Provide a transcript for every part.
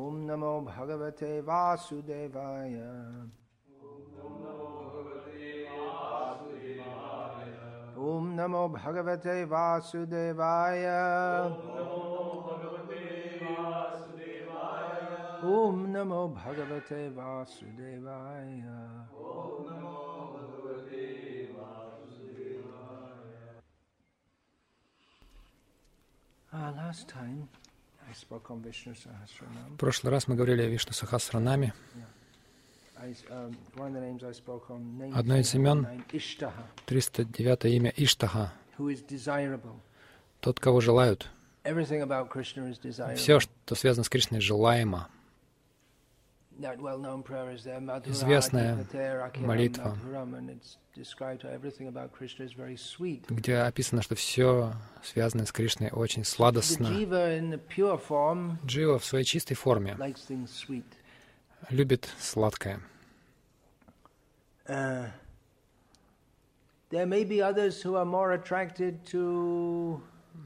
ॐ नमो भगवते वासुदेवाय ॐ नमो भगवते वासुदेवाय ॐ नमो भगवते वासुदेवाय Ah, last time В прошлый раз мы говорили о Вишну Сахасранаме. Um, Одно из имен 409, Ishtaha, 309 имя Иштаха, тот, кого желают. Все, что связано с Кришной, желаемо. Известная молитва. Где описано, что все связанное с Кришной очень сладостно. Джива в своей чистой форме любит сладкое. Uh,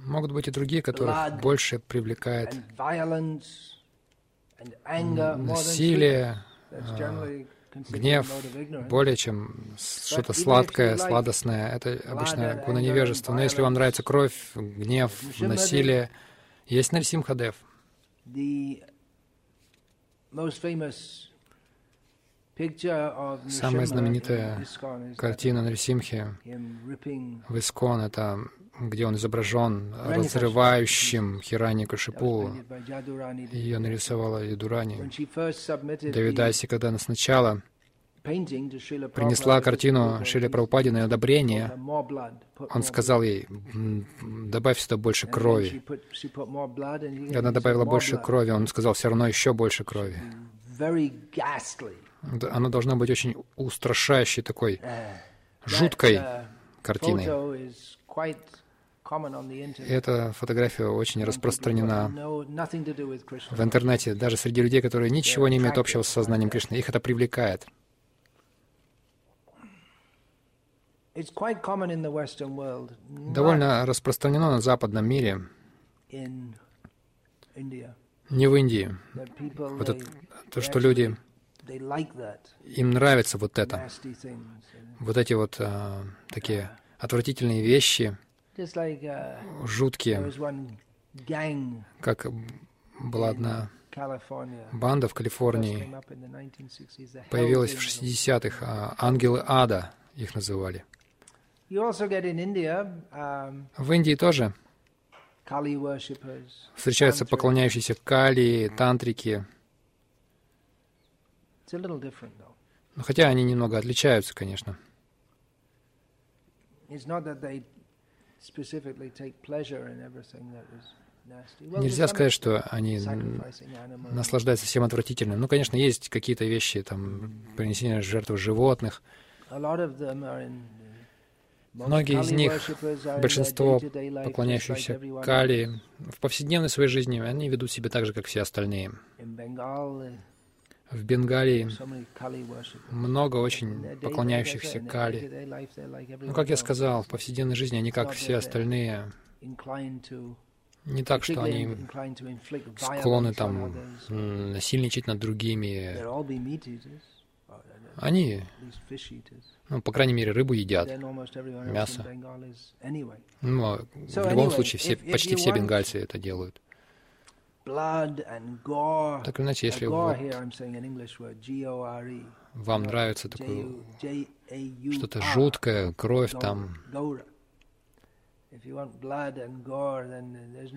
Могут быть и другие, которых больше привлекает насилие, а, гнев более чем что-то сладкое, сладостное. Это обычно гуна невежества. Но если вам нравится кровь, гнев, насилие, есть Нарсимхадев. Самая знаменитая Картина ripping в Искон, это где он изображен разрывающим Хирани Кашипу. Ее нарисовала Ядурани. Давидаси, когда она сначала принесла картину Шиле Прабхупаде на одобрение, он сказал ей, «М, добавь сюда больше крови. И она добавила said, "More больше blood." крови, он сказал, все равно еще больше крови. Оно должно быть очень устрашающей такой, Uh, жуткой uh, картиной. Эта фотография очень распространена в интернете, даже среди людей, которые ничего не имеют общего с сознанием Кришны. Их это привлекает. Довольно распространено на западном мире, не в Индии. Вот это, то, что люди, им нравится вот это, вот эти вот а, такие отвратительные вещи, Just like uh, there жуткие, was one gang как была одна банда в Калифорнии, came up in the 1960s, the появилась в Angels. 60-х, а, ангелы ада их называли. Um, В Индии тоже встречаются поклоняющиеся кали, тантрики, though. Ну, хотя они немного отличаются, конечно. Нельзя сказать, что они наслаждаются всем отвратительным. Ну, конечно, есть какие-то вещи, там, принесение жертв животных. Most Многие из них, большинство поклоняющихся кали, в повседневной своей жизни они ведут себя так же, как все остальные. Uh, В Бенгалии много очень поклоняющихся кали. Ну, everyone как я сказал, в повседневной жизни они, как все остальные, не так, что они склонны там насильничать над другими. Они, ну, по крайней мере, рыбу едят. Мясо. Но в любом случае, все, почти все бенгальцы это делают. Так или иначе, Uh, если вот G-O-R-E. вам нравится такое что-то жуткое, кровь там,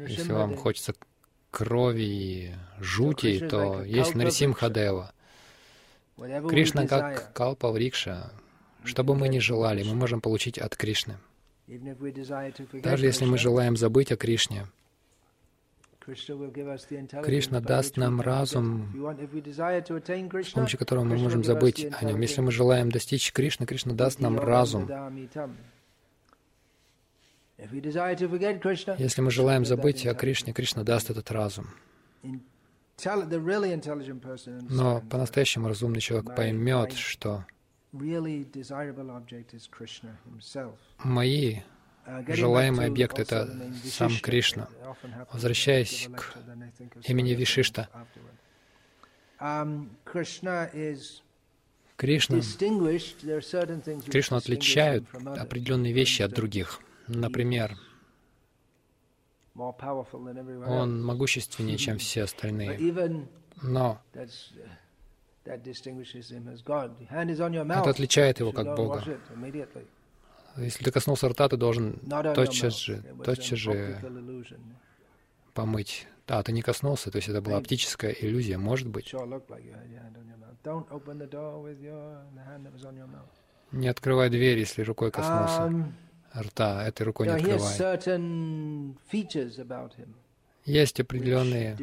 если вам хочется крови и жути, то есть Kalpa Нарисимхадева. Кришна как Калпа Врикша. Что бы мы ни желали, мы можем получить от Кришны. Даже если мы желаем забыть о Кришне, Кришна даст нам разум, с помощью которого мы можем забыть о нем. Если мы желаем достичь Кришны, Кришна даст нам разум. Если мы желаем забыть о Кришне, Кришна даст этот разум. Но по-настоящему разумный человек поймет, что мои желаемый объект — это сам Кришна. Возвращаясь к имени Вишишта, um, Кришна, Кришну отличают определенные вещи от других. Например, он могущественнее, чем все остальные. Но это отличает его как Бога. Если ты коснулся рта, ты должен тотчас же, тотчас же помыть. А, ты не коснулся, то есть это была оптическая иллюзия, может быть. Не открывай дверь, если рукой коснулся um, рта, этой рукой не открывай. Есть определенные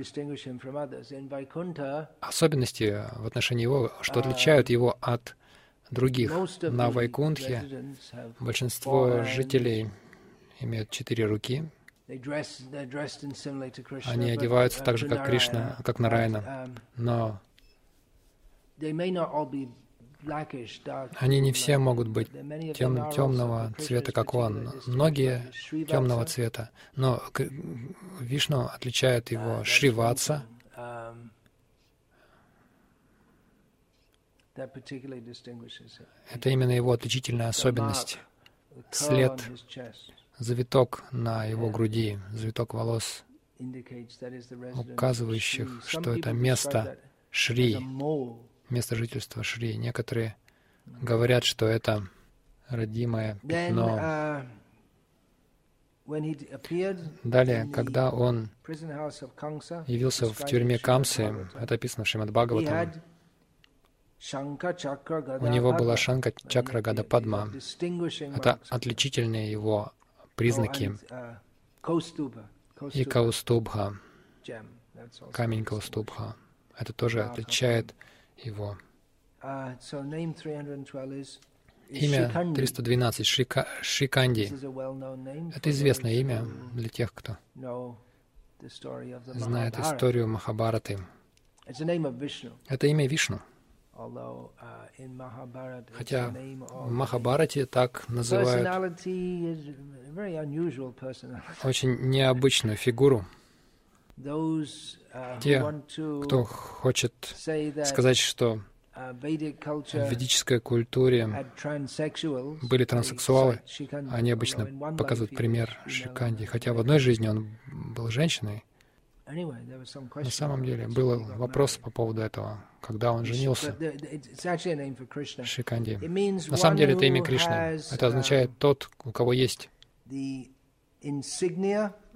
особенности в отношении его, что отличают его от других. На Вайкунтхе большинство жителей имеют четыре руки. Они одеваются так же, как Кришна, как Нарайна, um, но они не все могут быть тем, темного цвета, как он. Многие темного цвета. Но Вишну отличает его Шриватса. Это именно его отличительная особенность. След, завиток на его груди, завиток волос, указывающих, что это место Шри, место жительства Шри. Некоторые говорят, что это родимое пятно. Далее, когда он явился в тюрьме Камсы, это описано в Шримад Бхагаватам, у него была Шанка Чакра Гада Падма. Это отличительные его признаки. И Каустубха, камень Каустубха. Это тоже отличает его. Имя 312 Шика, Шиканди. Это известное имя для тех, кто знает историю Махабараты. Это имя Вишну. Хотя в Махабарате так называют очень необычную фигуру. Uh, Те, кто хочет сказать, что в ведической культуре были транссексуалы, они обычно показывают пример Шиканди, хотя в одной жизни он был женщиной. На самом деле был вопрос по поводу этого, когда он женился. Шиканди. На самом деле это имя Кришны. Это означает uh, тот, у кого есть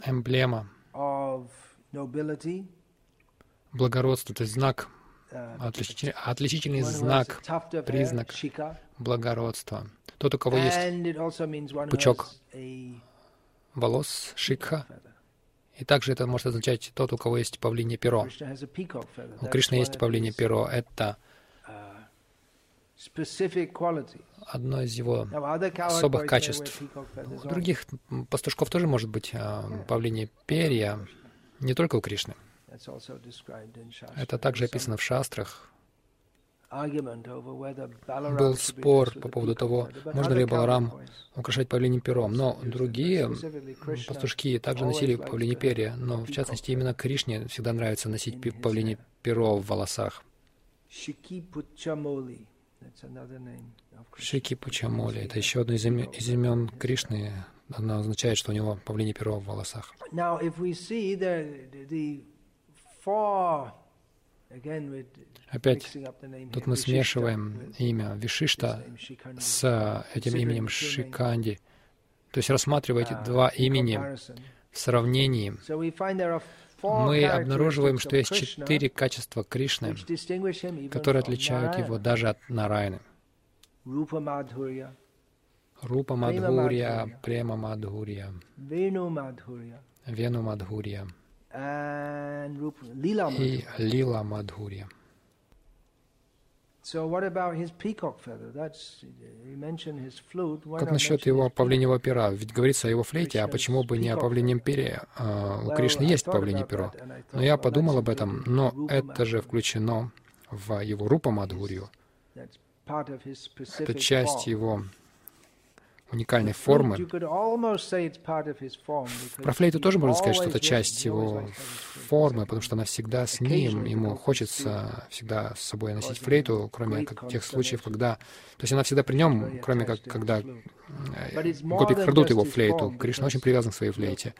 эмблема благородства, то есть знак, uh, отличительный, отличительный знак, признак благородства. Тот, у кого есть пучок волос, шикха, и также это может означать тот, у кого есть павлинье перо. У Кришны есть павлинье перо. Это одно из его особых качеств. У других пастушков тоже может быть а, павлинье перья, не только у Кришны. Это также описано в шастрах. Был спор по поводу того, можно ли Баларам украшать павлиним пером. Но другие пастушки также носили павлини перья, но в частности именно Кришне всегда нравится носить павлини перо в волосах. Шики Пучамоли — это еще одно из имен, из имен Кришны. Оно означает, что у него павлини перо в волосах. Опять, тут мы смешиваем имя Вишишта с этим именем Шиканди. То есть, рассматривая эти два имени в сравнении, мы обнаруживаем, что есть четыре качества Кришны, которые отличают его даже от Нарайны. Рупа Мадхурья, Према Мадхурья, Вену Мадхурья и Лила Мадхурья. Как насчет его павлиньего пера? Ведь говорится о его флейте, а почему бы не о павлиньем пере? А, у Кришны есть павлинье перо. Но я подумал об этом, но это же включено в его рупа Мадхурью. Это часть его уникальной формы. Про флейту тоже можно сказать, что это часть его формы, потому что она всегда с ним, ему хочется всегда с собой носить флейту, кроме как тех случаев, когда... То есть она всегда при нем, кроме как когда гопи крадут его флейту. Кришна очень привязан к своей флейте.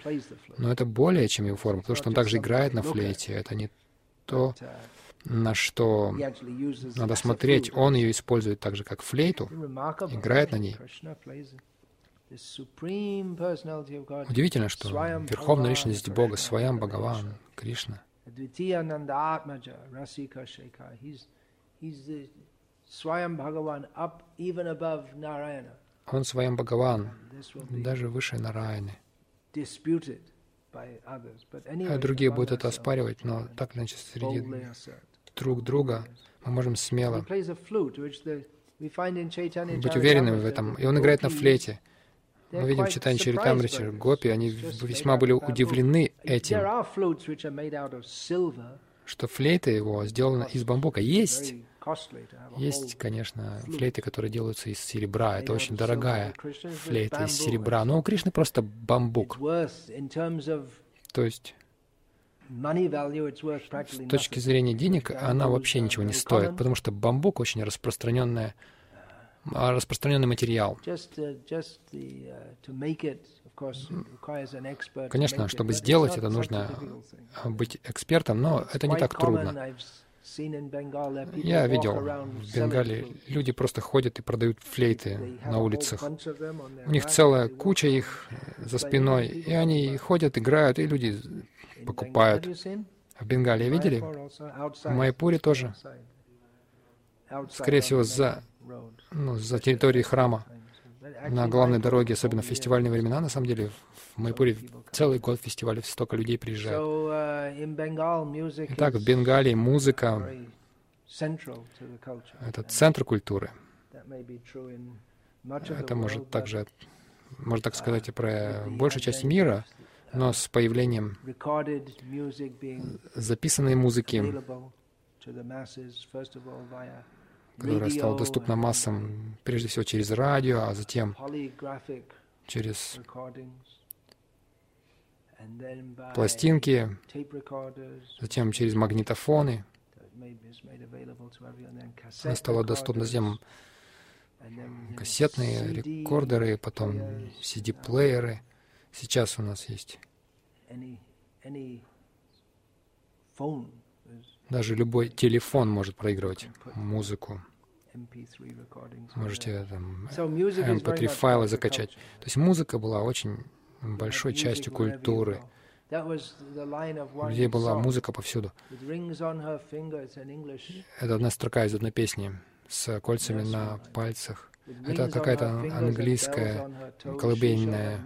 Но это более чем его форма, потому что он также играет на флейте. Это не то, на что надо смотреть. Он ее использует так же, как флейту, играет на ней. Удивительно, что Верховная Личность Бога, Сваям Бхагаван, Кришна, он Сваям Бхагаван, даже выше Нараяны. А другие будут это оспаривать, но так или иначе среди друг друга мы можем смело быть уверенными в этом. И он играет на флейте. Мы видим в читании Чаритамрича, гопи, они весьма были удивлены этим, что флейта его сделана из бамбука. Есть, есть, конечно, флейты, которые делаются из серебра. Это очень дорогая флейта из серебра. Но у Кришны просто бамбук. То есть с точки зрения денег она вообще ничего не стоит, потому что бамбук очень распространенная а, распространенный материал. Конечно, чтобы сделать это, нужно быть экспертом, но это не так трудно. Я видел в Бенгалии, люди просто ходят и продают флейты на улицах. У них целая куча их за спиной, и они ходят, играют, и люди покупают. В Бенгалии видели? В Майпуре тоже. Скорее всего, за, ну, за территорией храма, на главной дороге, особенно в фестивальные времена, на самом деле, в Майпуре целый год фестивалей, столько людей приезжают. Итак, в Бенгалии музыка — это центр культуры. Это может также, можно так сказать, и про большую часть мира, но с появлением записанной музыки, которая стала доступна массам, прежде всего через радио, а затем через пластинки, затем через магнитофоны. Она стала доступна затем кассетные рекордеры, потом CD-плееры — Сейчас у нас есть. Даже любой телефон может проигрывать музыку. Можете там MP3-файлы закачать. То есть музыка была очень большой частью культуры. У людей была музыка повсюду. Это одна строка из одной песни с кольцами на пальцах. Это какая-то английская колыбельная.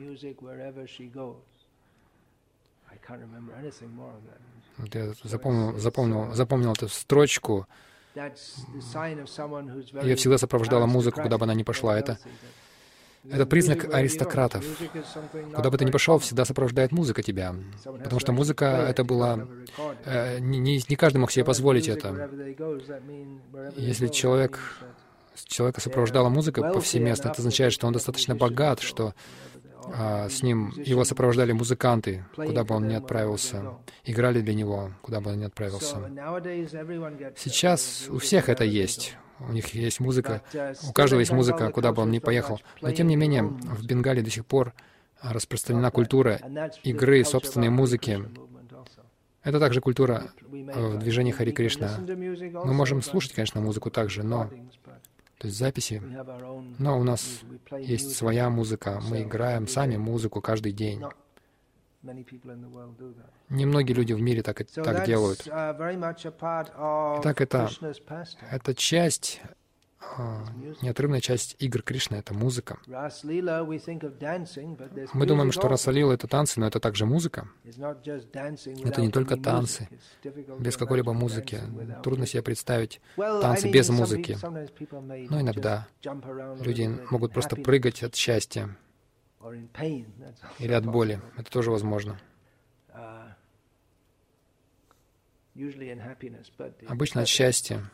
Вот я запомнил, запомнил, запомнил эту строчку. Ее всегда сопровождала музыка, куда бы она ни пошла. Это, это признак аристократов. Куда бы ты ни пошел, всегда сопровождает музыка тебя. Потому что музыка — это была... Э, не, не каждый мог себе позволить это. Если человек человека сопровождала музыка повсеместно, это означает, что он достаточно богат, что а, с ним его сопровождали музыканты, куда бы он ни отправился, играли для него, куда бы он ни отправился. Сейчас у всех это есть. У них есть музыка, у каждого есть музыка, куда бы он ни поехал. Но тем не менее, в Бенгалии до сих пор распространена культура игры собственной музыки. Это также культура в движении Хари Кришна. Мы можем слушать, конечно, музыку также, но то есть записи. Но у нас есть своя музыка, мы играем сами музыку каждый день. Немногие люди в мире так, так делают. Так это, это часть неотрывная часть игр Кришны — это музыка. Мы думаем, что Расалила — это танцы, но это также музыка. Это не только танцы, без какой-либо музыки. Трудно себе представить танцы без музыки. Но иногда люди могут просто прыгать от счастья или от боли. Это тоже возможно. Обычно от счастья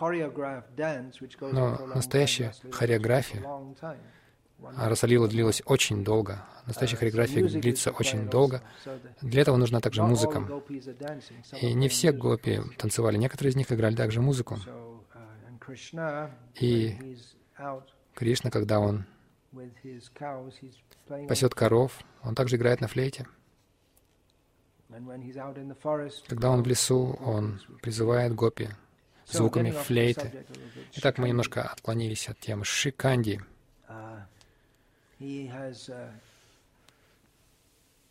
Но настоящая хореография а Расалила длилась очень долго. Настоящая хореография длится очень долго. Для этого нужна также музыка. И не все гопи танцевали. Некоторые из них играли также музыку. И Кришна, когда он пасет коров, он также играет на флейте. Когда он в лесу, он призывает гопи звуками флейты. Итак, мы немножко отклонились от темы Шиканди.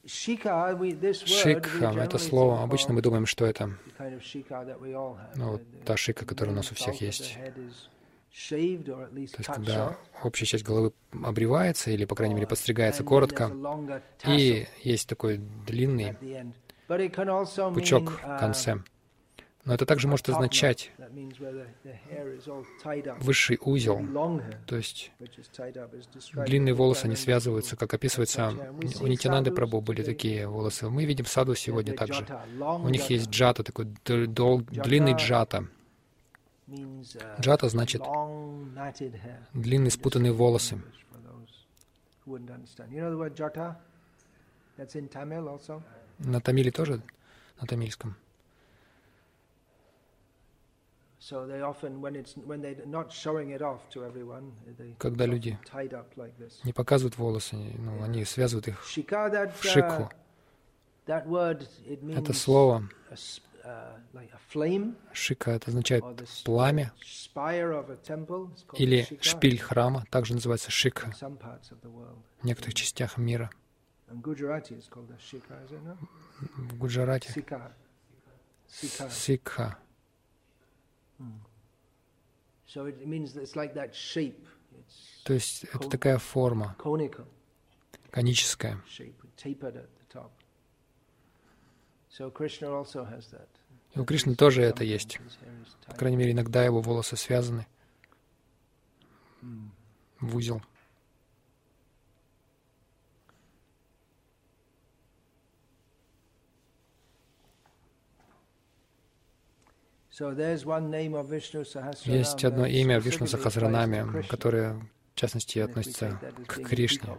Шикха — это слово. Обычно мы думаем, что это ну, вот та шика, которая у нас у всех есть. То есть, когда общая часть головы обревается, или, по крайней мере, подстригается коротко, и есть такой длинный пучок в конце. Но это также может означать высший узел, то есть длинные волосы, они связываются, как описывается, у Нитянанды Прабу были такие волосы. Мы видим саду сегодня также. У них есть джата, такой дол, длинный джата. Джата значит длинные спутанные волосы. На тамиле тоже? На тамильском? Когда люди не показывают волосы, ну, они связывают их в шикху. Uh, это слово. uh, шика, это означает пламя или шпиль храма, также называется шика в некоторых частях мира. В Гуджарате. Сикха. То есть это такая форма, коническая. И у Кришны тоже это есть. По крайней мере, иногда его волосы связаны в узел. Есть одно имя Вишну Сахасранаме, которое, в частности, относится к Кришне.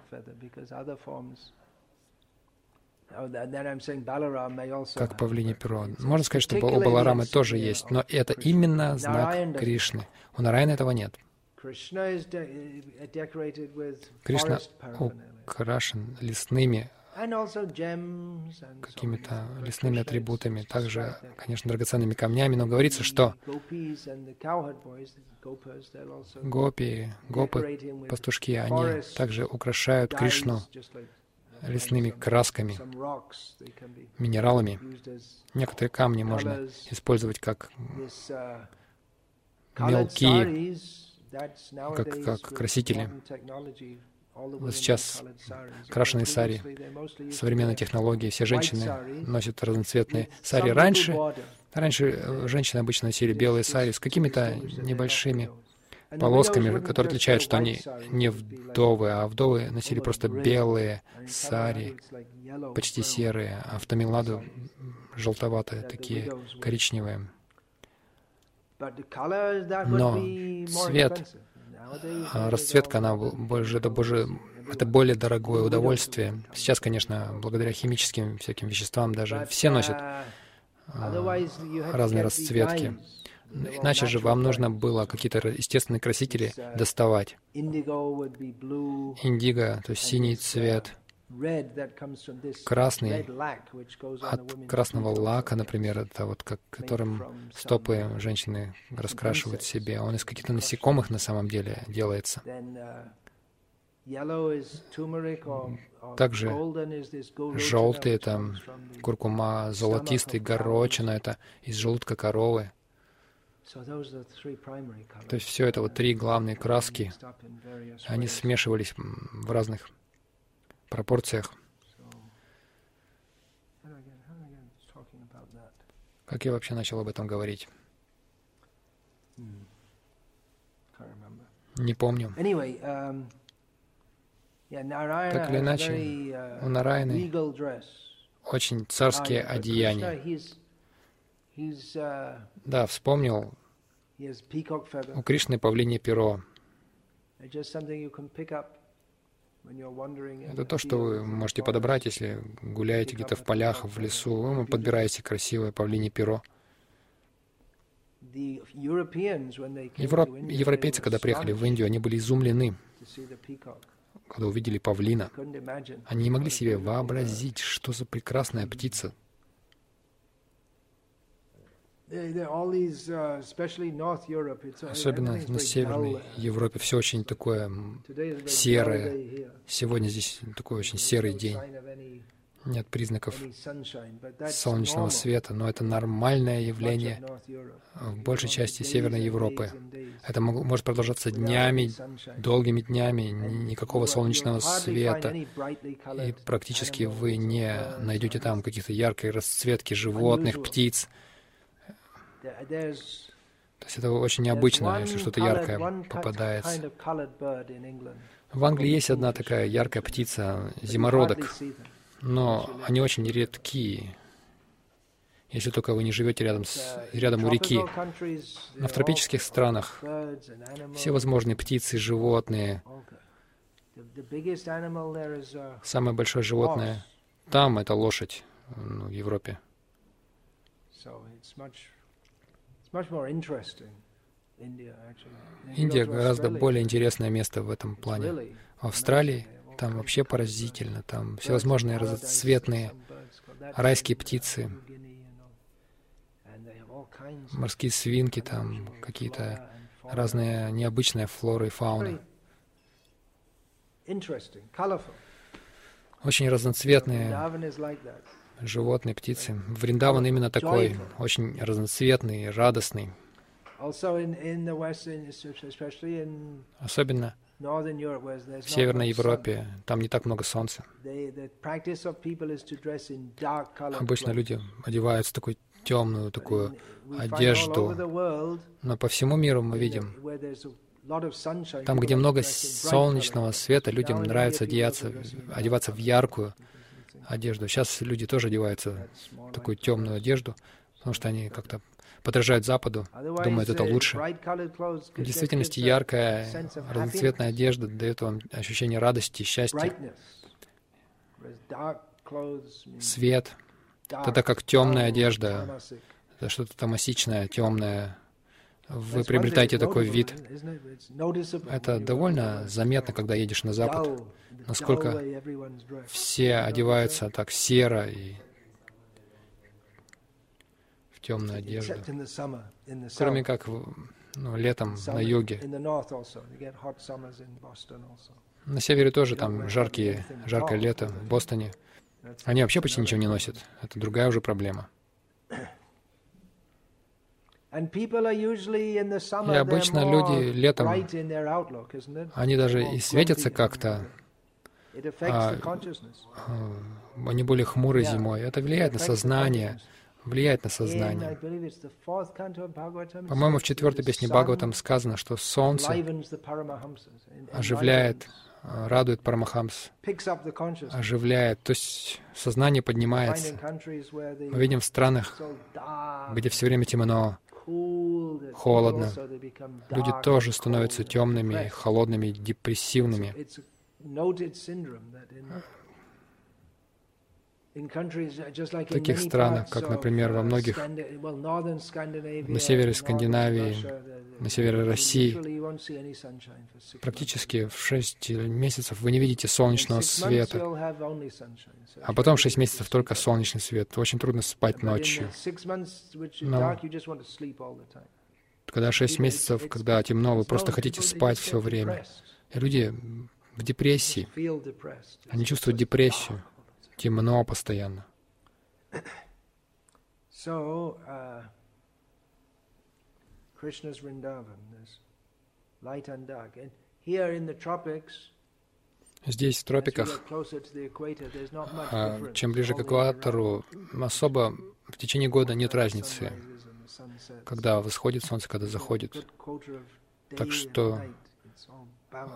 Oh, как павлине перо. Можно сказать, что у Баларамы тоже есть, но это именно знак Кришны. У Нарайна этого нет. Кришна украшен лесными какими-то лесными атрибутами, также, конечно, драгоценными камнями, но говорится, что гопи, гопы, пастушки, они также украшают Кришну лесными красками, минералами. Некоторые камни можно использовать как мелкие, как, как красители. Сейчас крашеные сари, современные технологии, все женщины носят разноцветные сари. Раньше, раньше э, женщины обычно носили белые сари с какими-то небольшими полосками, которые отличают, что они не вдовы, а вдовы носили просто белые сари, почти серые, а в Тамиладу желтоватые, такие коричневые. Но цвет а расцветка, она больше, это, больше, это более дорогое удовольствие. Сейчас, конечно, благодаря химическим всяким веществам даже все носят а, разные расцветки. Иначе же вам нужно было какие-то естественные красители доставать. Индиго, то есть синий цвет — Красный от красного лака, например, это вот как которым стопы женщины раскрашивают себе. Он из каких-то насекомых на самом деле делается. Также желтый — это куркума, золотистый, горочина — это из желудка коровы. То есть все это вот три главные краски, они смешивались в разных пропорциях. Как я вообще начал об этом говорить? Не помню. Um, так или иначе, uh, у Нарайны очень царские одеяния. Uh, да, вспомнил У Кришны павлинье перо. Это то, что вы можете подобрать, если гуляете где-то в полях, в лесу, вы подбираете красивое павлинье перо. Европ... Европейцы, когда приехали в Индию, они были изумлены, когда увидели павлина. Они не могли себе вообразить, что за прекрасная птица. Uh, Особенно на Северной Европе все очень такое серое. Сегодня здесь такой очень серый день. Нет признаков солнечного света, но это нормальное явление в большей части Северной Европы. Это может продолжаться днями, долгими днями, никакого солнечного света, и практически вы не найдете там каких-то яркой расцветки животных, птиц. То есть это очень необычно, если что-то яркое попадается. В Англии есть одна такая яркая птица, зимородок, но они очень редкие, если только вы не живете рядом, с, рядом у реки. Но в тропических странах все возможные птицы, животные, самое большое животное там — это лошадь ну, в Европе. Индия гораздо более интересное место в этом плане. В Австралии там вообще поразительно, там всевозможные разноцветные райские птицы, морские свинки, там какие-то разные необычные флоры и фауны. Очень разноцветные животные, птицы. Вриндаван именно такой, очень разноцветный, радостный. Особенно в Северной Европе, там не так много солнца. Обычно люди одеваются в такую темную такую одежду, но по всему миру мы видим, там, где много солнечного света, людям нравится одеваться, одеваться в яркую, одежду. Сейчас люди тоже одеваются в такую темную одежду, потому что они как-то подражают Западу, думают, это лучше. В действительности яркая, разноцветная одежда дает вам ощущение радости, счастья, свет, тогда как темная одежда, это что-то тамасичное, темное, вы приобретаете такой вид. Это довольно заметно, когда едешь на запад, насколько все одеваются так серо и в темную одежду. Кроме как ну, летом на юге. На севере тоже там жаркие, жаркое лето, в Бостоне. Они вообще почти ничего не носят. Это другая уже проблема. И обычно люди летом, они даже и светятся как-то, а, а, они более хмуры зимой. Это влияет на сознание, влияет на сознание. По-моему, в четвертой песне Бхагаватам сказано, что солнце оживляет, а, радует Парамахамс, оживляет, то есть сознание поднимается. Мы видим в странах, где все время темно, холодно. Люди тоже становятся темными, холодными, депрессивными. В таких странах, как, например, во многих на севере Скандинавии, на севере России, практически в 6 месяцев вы не видите солнечного света, а потом 6 месяцев только солнечный свет. Очень трудно спать ночью. Но когда 6 месяцев, когда темно, вы просто хотите спать все время. И люди в депрессии. Они чувствуют депрессию темно постоянно. So, uh, Krishna's Vrindavan, there's light and dark. And here in the tropics, Здесь, в тропиках, а, чем ближе к экватору, особо в течение года нет разницы, когда восходит солнце, когда заходит. Так что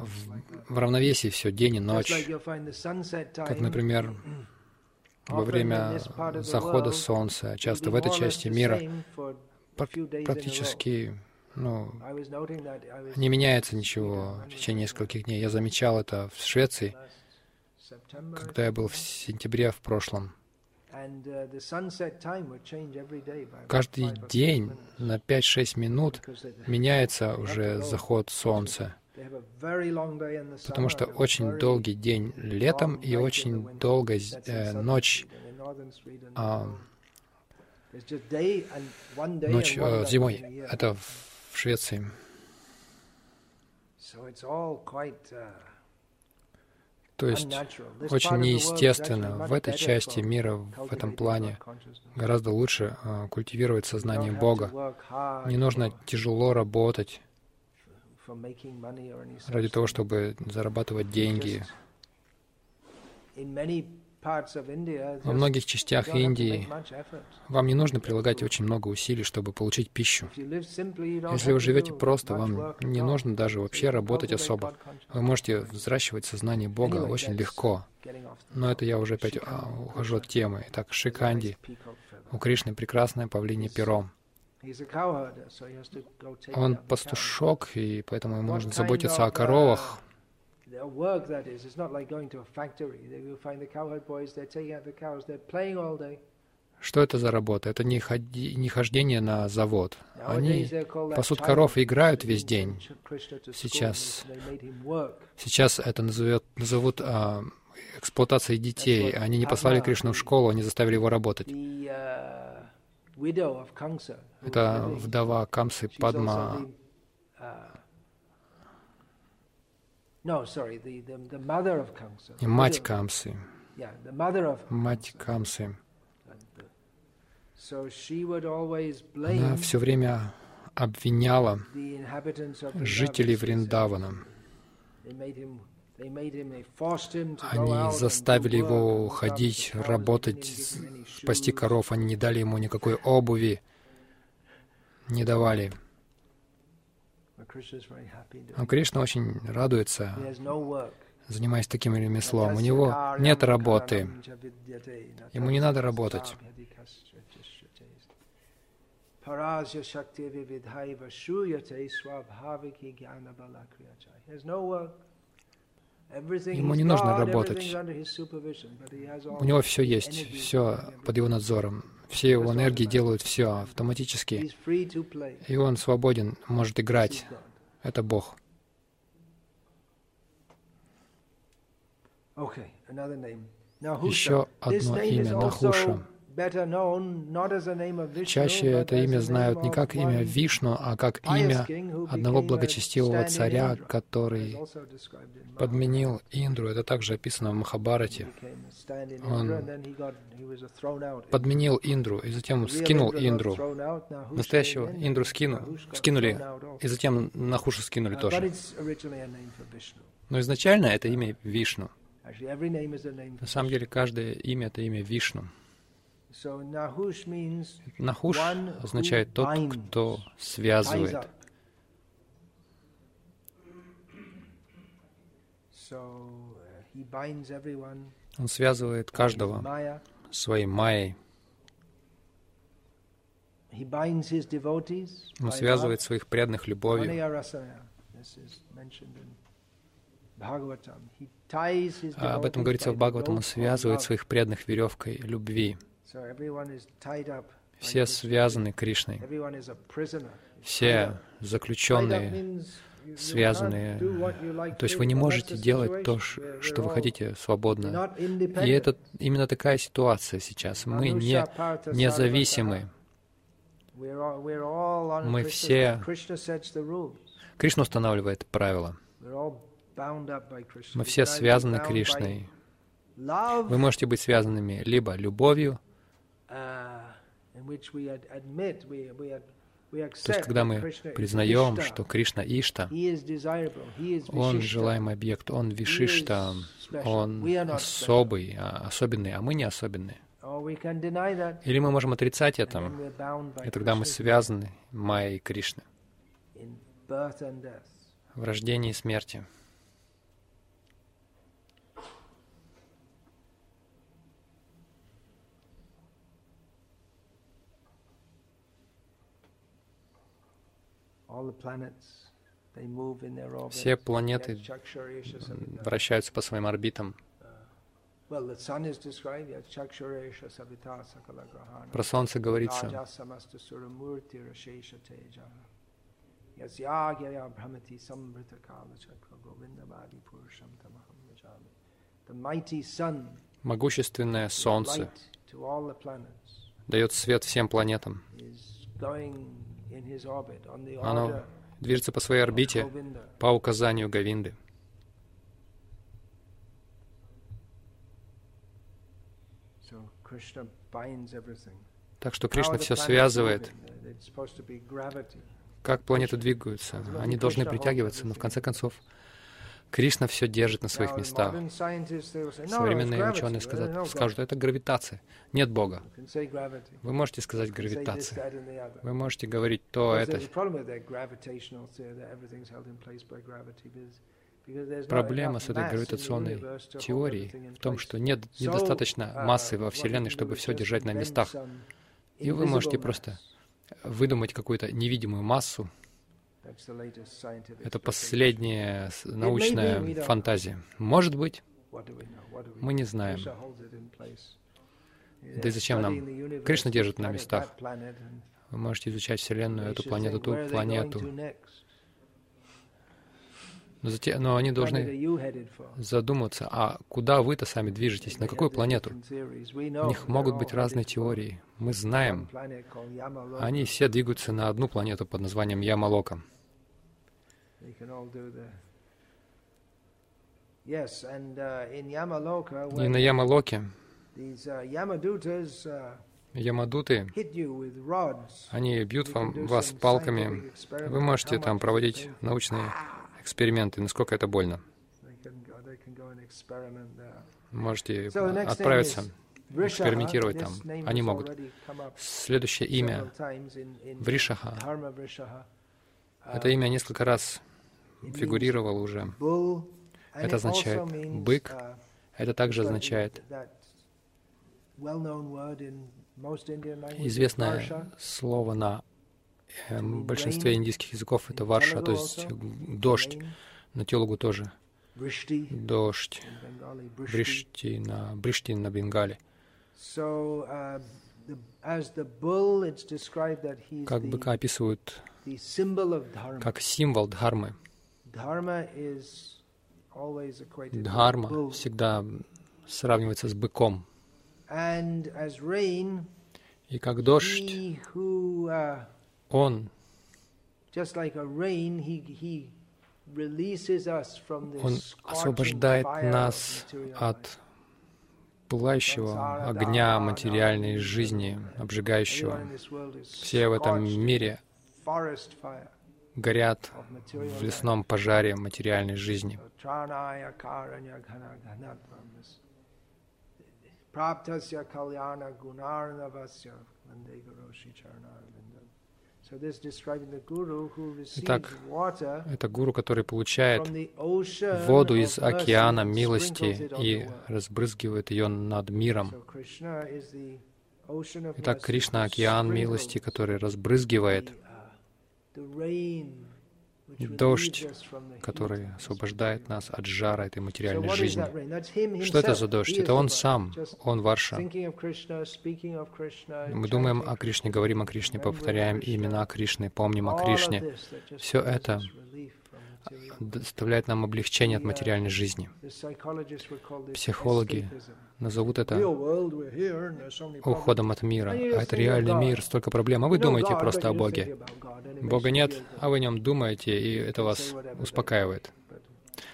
в, в равновесии все, день и ночь. Как, например, во время захода солнца, часто в этой части мира практически ну, не меняется ничего в течение нескольких дней. Я замечал это в Швеции, когда я был в сентябре в прошлом. Каждый день на 5-6 минут меняется уже заход солнца, потому что очень долгий день летом и очень долгая э, ночь, э, ночь э, зимой. Это в Швеции. То есть очень неестественно в этой части мира, в этом плане. Гораздо лучше э, культивировать сознание Бога. Не нужно тяжело работать ради того, чтобы зарабатывать деньги. Во многих частях Индии вам не нужно прилагать очень много усилий, чтобы получить пищу. Если вы живете просто, вам не нужно даже вообще работать особо. Вы можете взращивать сознание Бога очень легко. Но это я уже опять а, ухожу от темы. Итак, Шиканди. У Кришны прекрасное павлинье пером. Он пастушок, и поэтому ему нужно заботиться о коровах, all day. Что это за работа? Это не, ходи, не хождение на завод. Они пасут коров и играют весь день. Сейчас, сейчас это назовет, назовут а, эксплуатацией детей. Они не послали Кришну в школу, они заставили его работать. Uh, это вдова Камсы Падма и мать Камсы. Мать Камсы. Она все время обвиняла жителей Вриндавана. Они заставили его ходить, работать, пасти коров. Они не дали ему никакой обуви, не давали. Но Кришна очень радуется, занимаясь таким ремеслом. У него нет работы. Ему не надо работать. Ему не нужно работать. У него все есть, все под его надзором. Все его энергии делают все автоматически. И он свободен, может играть. Это Бог. Еще одно имя Нахуша. Чаще это имя знают не как имя Вишну, а как имя одного благочестивого царя, который подменил Индру. Это также описано в Махабарате. Он подменил Индру и затем скинул Индру. Настоящего Индру скину, скинули, и затем Нахуша скинули тоже. Но изначально это имя Вишну. На самом деле каждое имя — это имя Вишну. Нахуш означает тот, кто связывает. Uh, Он связывает каждого своей майей. Он связывает своих преданных любовью. А об этом говорится в Бхагаватам. Он связывает своих преданных веревкой любви. Все связаны Кришной. Все заключенные связанные. То есть вы не можете делать то, что вы хотите свободно. И это именно такая ситуация сейчас. Мы не независимы. Мы все... Кришна устанавливает правила. Мы все связаны Кришной. Вы можете быть связанными либо любовью, то есть, когда мы признаем, что Кришна Ишта, Он желаемый объект, Он Вишишта, Он особый, а, особенный, а мы не особенные. Или мы можем отрицать это, и тогда мы связаны Майей Кришны в рождении и смерти. Все планеты вращаются по своим орбитам. Про Солнце говорится, Могущественное Солнце дает свет всем планетам. Оно движется по своей орбите по указанию Говинды. Так что Кришна все связывает. Как планеты двигаются? Они должны притягиваться, но в конце концов Кришна все держит на своих местах. Современные ученые скажут, скажут, это гравитация. Нет Бога. Вы можете сказать гравитация. Вы можете говорить то, это. Проблема с этой гравитационной теорией в том, что нет недостаточно массы во Вселенной, чтобы все держать на местах. И вы можете просто выдумать какую-то невидимую массу, это последняя научная фантазия. Может быть, мы не знаем. Да и зачем нам? Кришна держит на местах. Вы можете изучать Вселенную, эту планету, ту планету. Но, затем, но они должны задуматься, а куда вы-то сами движетесь, на какую планету? У них могут быть разные теории. Мы знаем. Они все двигаются на одну планету под названием Ямалока. They can all do the Yes, and uh, in Yamaloka, И на Ямалоке these, uh, Yamadutas, uh, Ямадуты, они бьют вам, вас палками. Вы можете там проводить научные эксперименты, насколько это больно. Можете отправиться, экспериментировать там. Они могут. Следующее имя — Вришаха. Это имя несколько раз фигурировал уже. Это означает бык. Это также означает известное слово на э, большинстве индийских языков это варша, то есть дождь. На телугу тоже. Дождь. Бришти на, бришти на Бенгале. Как быка описывают как символ дхармы. Дхарма всегда сравнивается с быком. И как дождь, uh, он, он освобождает нас от пылающего огня материальной жизни, обжигающего. Все в этом мире горят в лесном пожаре материальной жизни. Итак, это гуру, который получает воду из океана милости и разбрызгивает ее над миром. Итак, Кришна — океан милости, который разбрызгивает дождь, который освобождает нас от жара этой материальной жизни. Что это за дождь? Это Он сам, Он Варша. Мы думаем о Кришне, говорим о Кришне, повторяем имена Кришны, помним о Кришне. Все это доставляет нам облегчение от материальной жизни. Психологи назовут это уходом от мира. А это реальный мир, столько проблем. А вы думаете просто о Боге. Бога нет, а вы о нем думаете, и это вас успокаивает.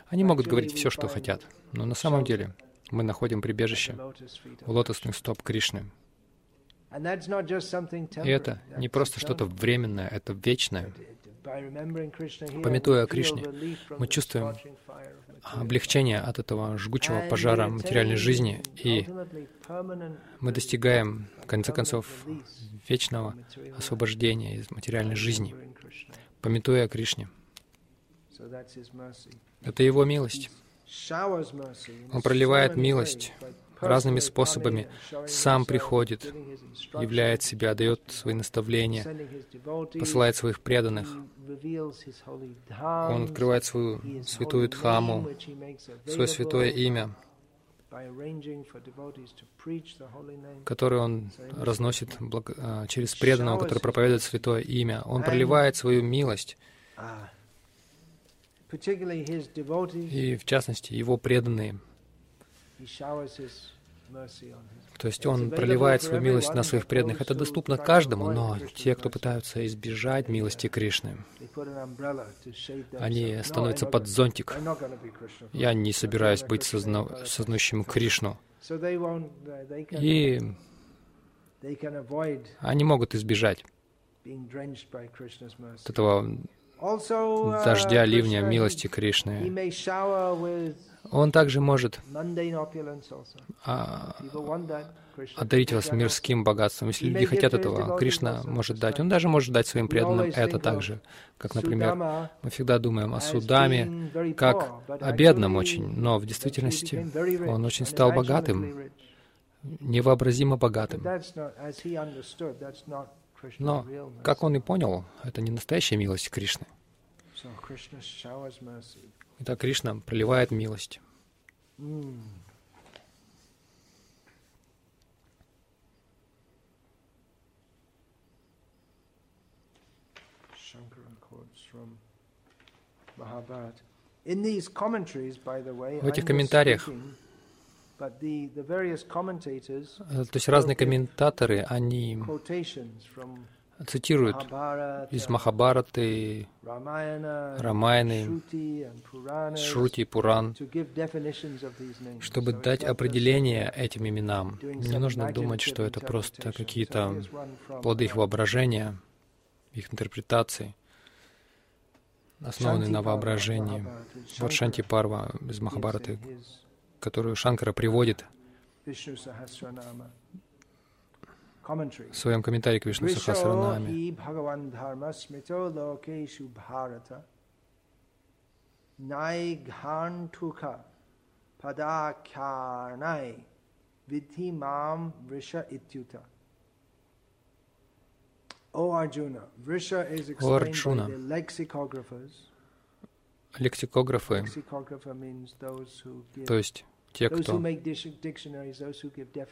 Они могут говорить все, что хотят, но на самом деле мы находим прибежище в лотосных стоп Кришны. И это не просто что-то временное, это вечное. Пометуя о Кришне, мы чувствуем облегчение от этого жгучего пожара материальной жизни, и мы достигаем, в конце концов, вечного освобождения из материальной жизни, пометуя о Кришне. Это Его милость. Он проливает милость разными способами сам приходит, являет себя, дает свои наставления, посылает своих преданных. Он открывает свою святую Дхаму, свое святое имя, который он разносит а, через преданного, который проповедует святое имя. Он проливает свою милость и, в частности, его преданные. То есть он проливает свою милость на своих преданных. Это доступно каждому, но те, кто пытаются избежать милости Кришны, они становятся под зонтик. Я не собираюсь быть созна... сознающим Кришну. И они могут избежать этого дождя, ливня, милости Кришны. Он также может а, одарить вас мирским богатством. Если люди хотят этого, Кришна может дать. Он даже может дать своим преданным это также. Как, например, мы всегда думаем о Судаме как о бедном очень, но в действительности он очень стал богатым, невообразимо богатым. Но, как он и понял, это не настоящая милость Кришны. Итак, Кришна проливает милость. В этих комментариях Э, то есть разные комментаторы, они цитируют из Махабараты, Рамайны, Шрути и Пуран, чтобы дать определение этим именам. Не нужно думать, что это просто какие-то плоды их воображения, их интерпретации, основанные на воображении. Вот Шанти Парва из Махабараты которую Шанкара приводит в своем комментарии к Вишну Сахасранаме. О Арджуна, лексикографы, то есть те, кто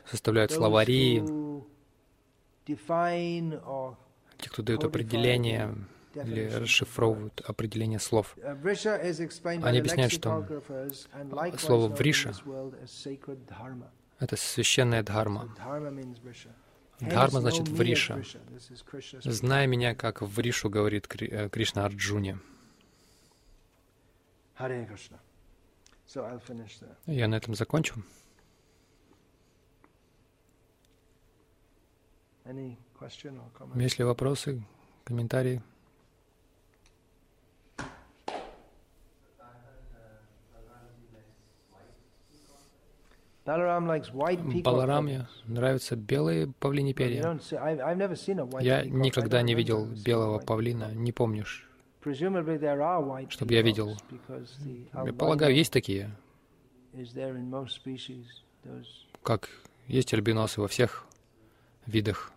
составляют словари, те, кто дают определения или расшифровывают определение слов. Uh, Они объясняют, что слово «вриша» — это священная дхарма. Дхарма значит «вриша». «Знай меня, как вришу», говорит э, Кришна Арджуне. Я на этом закончу. Есть ли вопросы, комментарии? Балараме нравятся белые павлини перья. Я никогда не видел белого павлина, не помнишь? чтобы я видел. Я полагаю, есть такие. Как есть альбиносы во всех видах.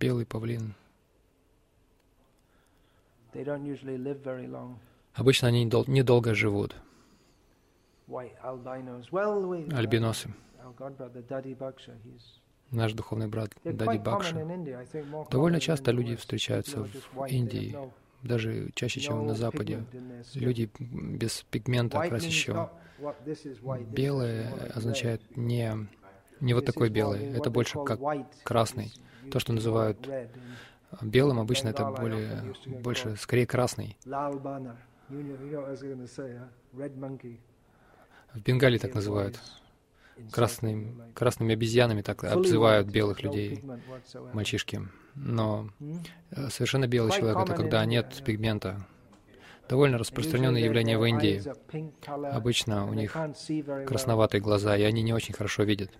Белый павлин. Обычно они недолго живут. Альбиносы. Наш духовный брат Дади Бакша. Довольно часто люди встречаются в Индии, даже чаще, чем на Западе. Люди без пигмента красящего. Белое означает не, не вот такой белый, это больше как красный. То, что называют белым, обычно это более, больше, скорее красный. В Бенгалии так называют красным, красными обезьянами так обзывают белых людей, мальчишки. Но э, совершенно белый человек — это когда нет пигмента. Довольно распространенное явление в Индии. Обычно у них красноватые глаза, и они не очень хорошо видят.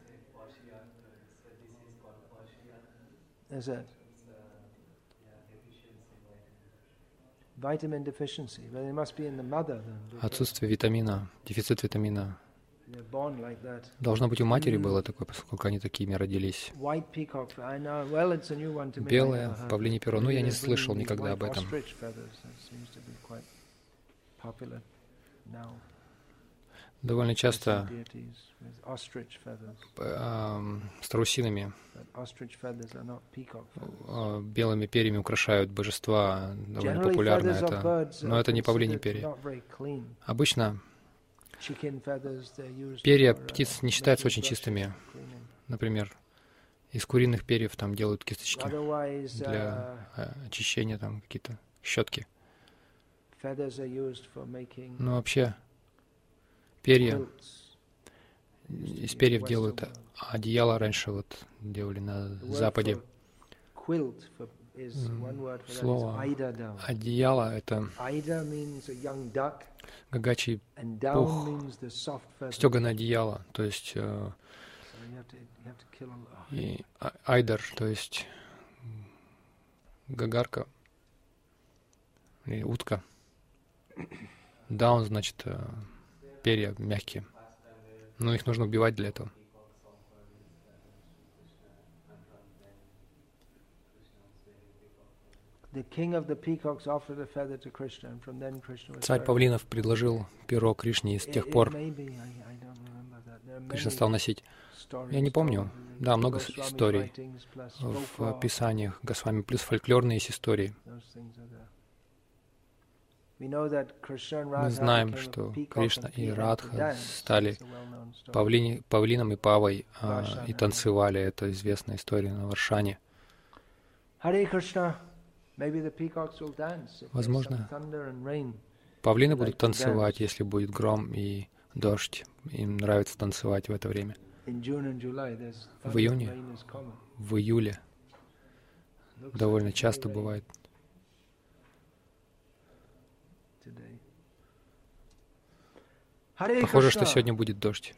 Отсутствие витамина, дефицит витамина. Должно быть, у матери было такое, поскольку они такими родились. Белое павлине перо. Ну, я не слышал никогда об этом. Довольно часто страусинами, а, белыми перьями украшают божества, довольно популярно это, но это не павлини перья. Обычно перья птиц не считаются очень чистыми. Например, из куриных перьев там делают кисточки для а, очищения, там какие-то щетки. Но вообще перья из перьев делают одеяло раньше вот делали на Западе. Слово одеяло — это гагачий пух, стеганое одеяло, то есть э, и а, айдар, то есть гагарка или утка. Даун значит э, перья мягкие. Но их нужно убивать для этого. Царь Павлинов предложил перо Кришне, и с тех пор Кришна стал носить. Я не помню. Да, много историй в писаниях Госвами, плюс фольклорные есть истории. Мы знаем, что Кришна и Радха стали павлини, павлином и павой а, и танцевали. Это известная история на Варшане. Возможно, павлины будут танцевать, если будет гром и дождь. Им нравится танцевать в это время. В июне, в июле довольно часто бывает. Похоже, что сегодня будет дождь.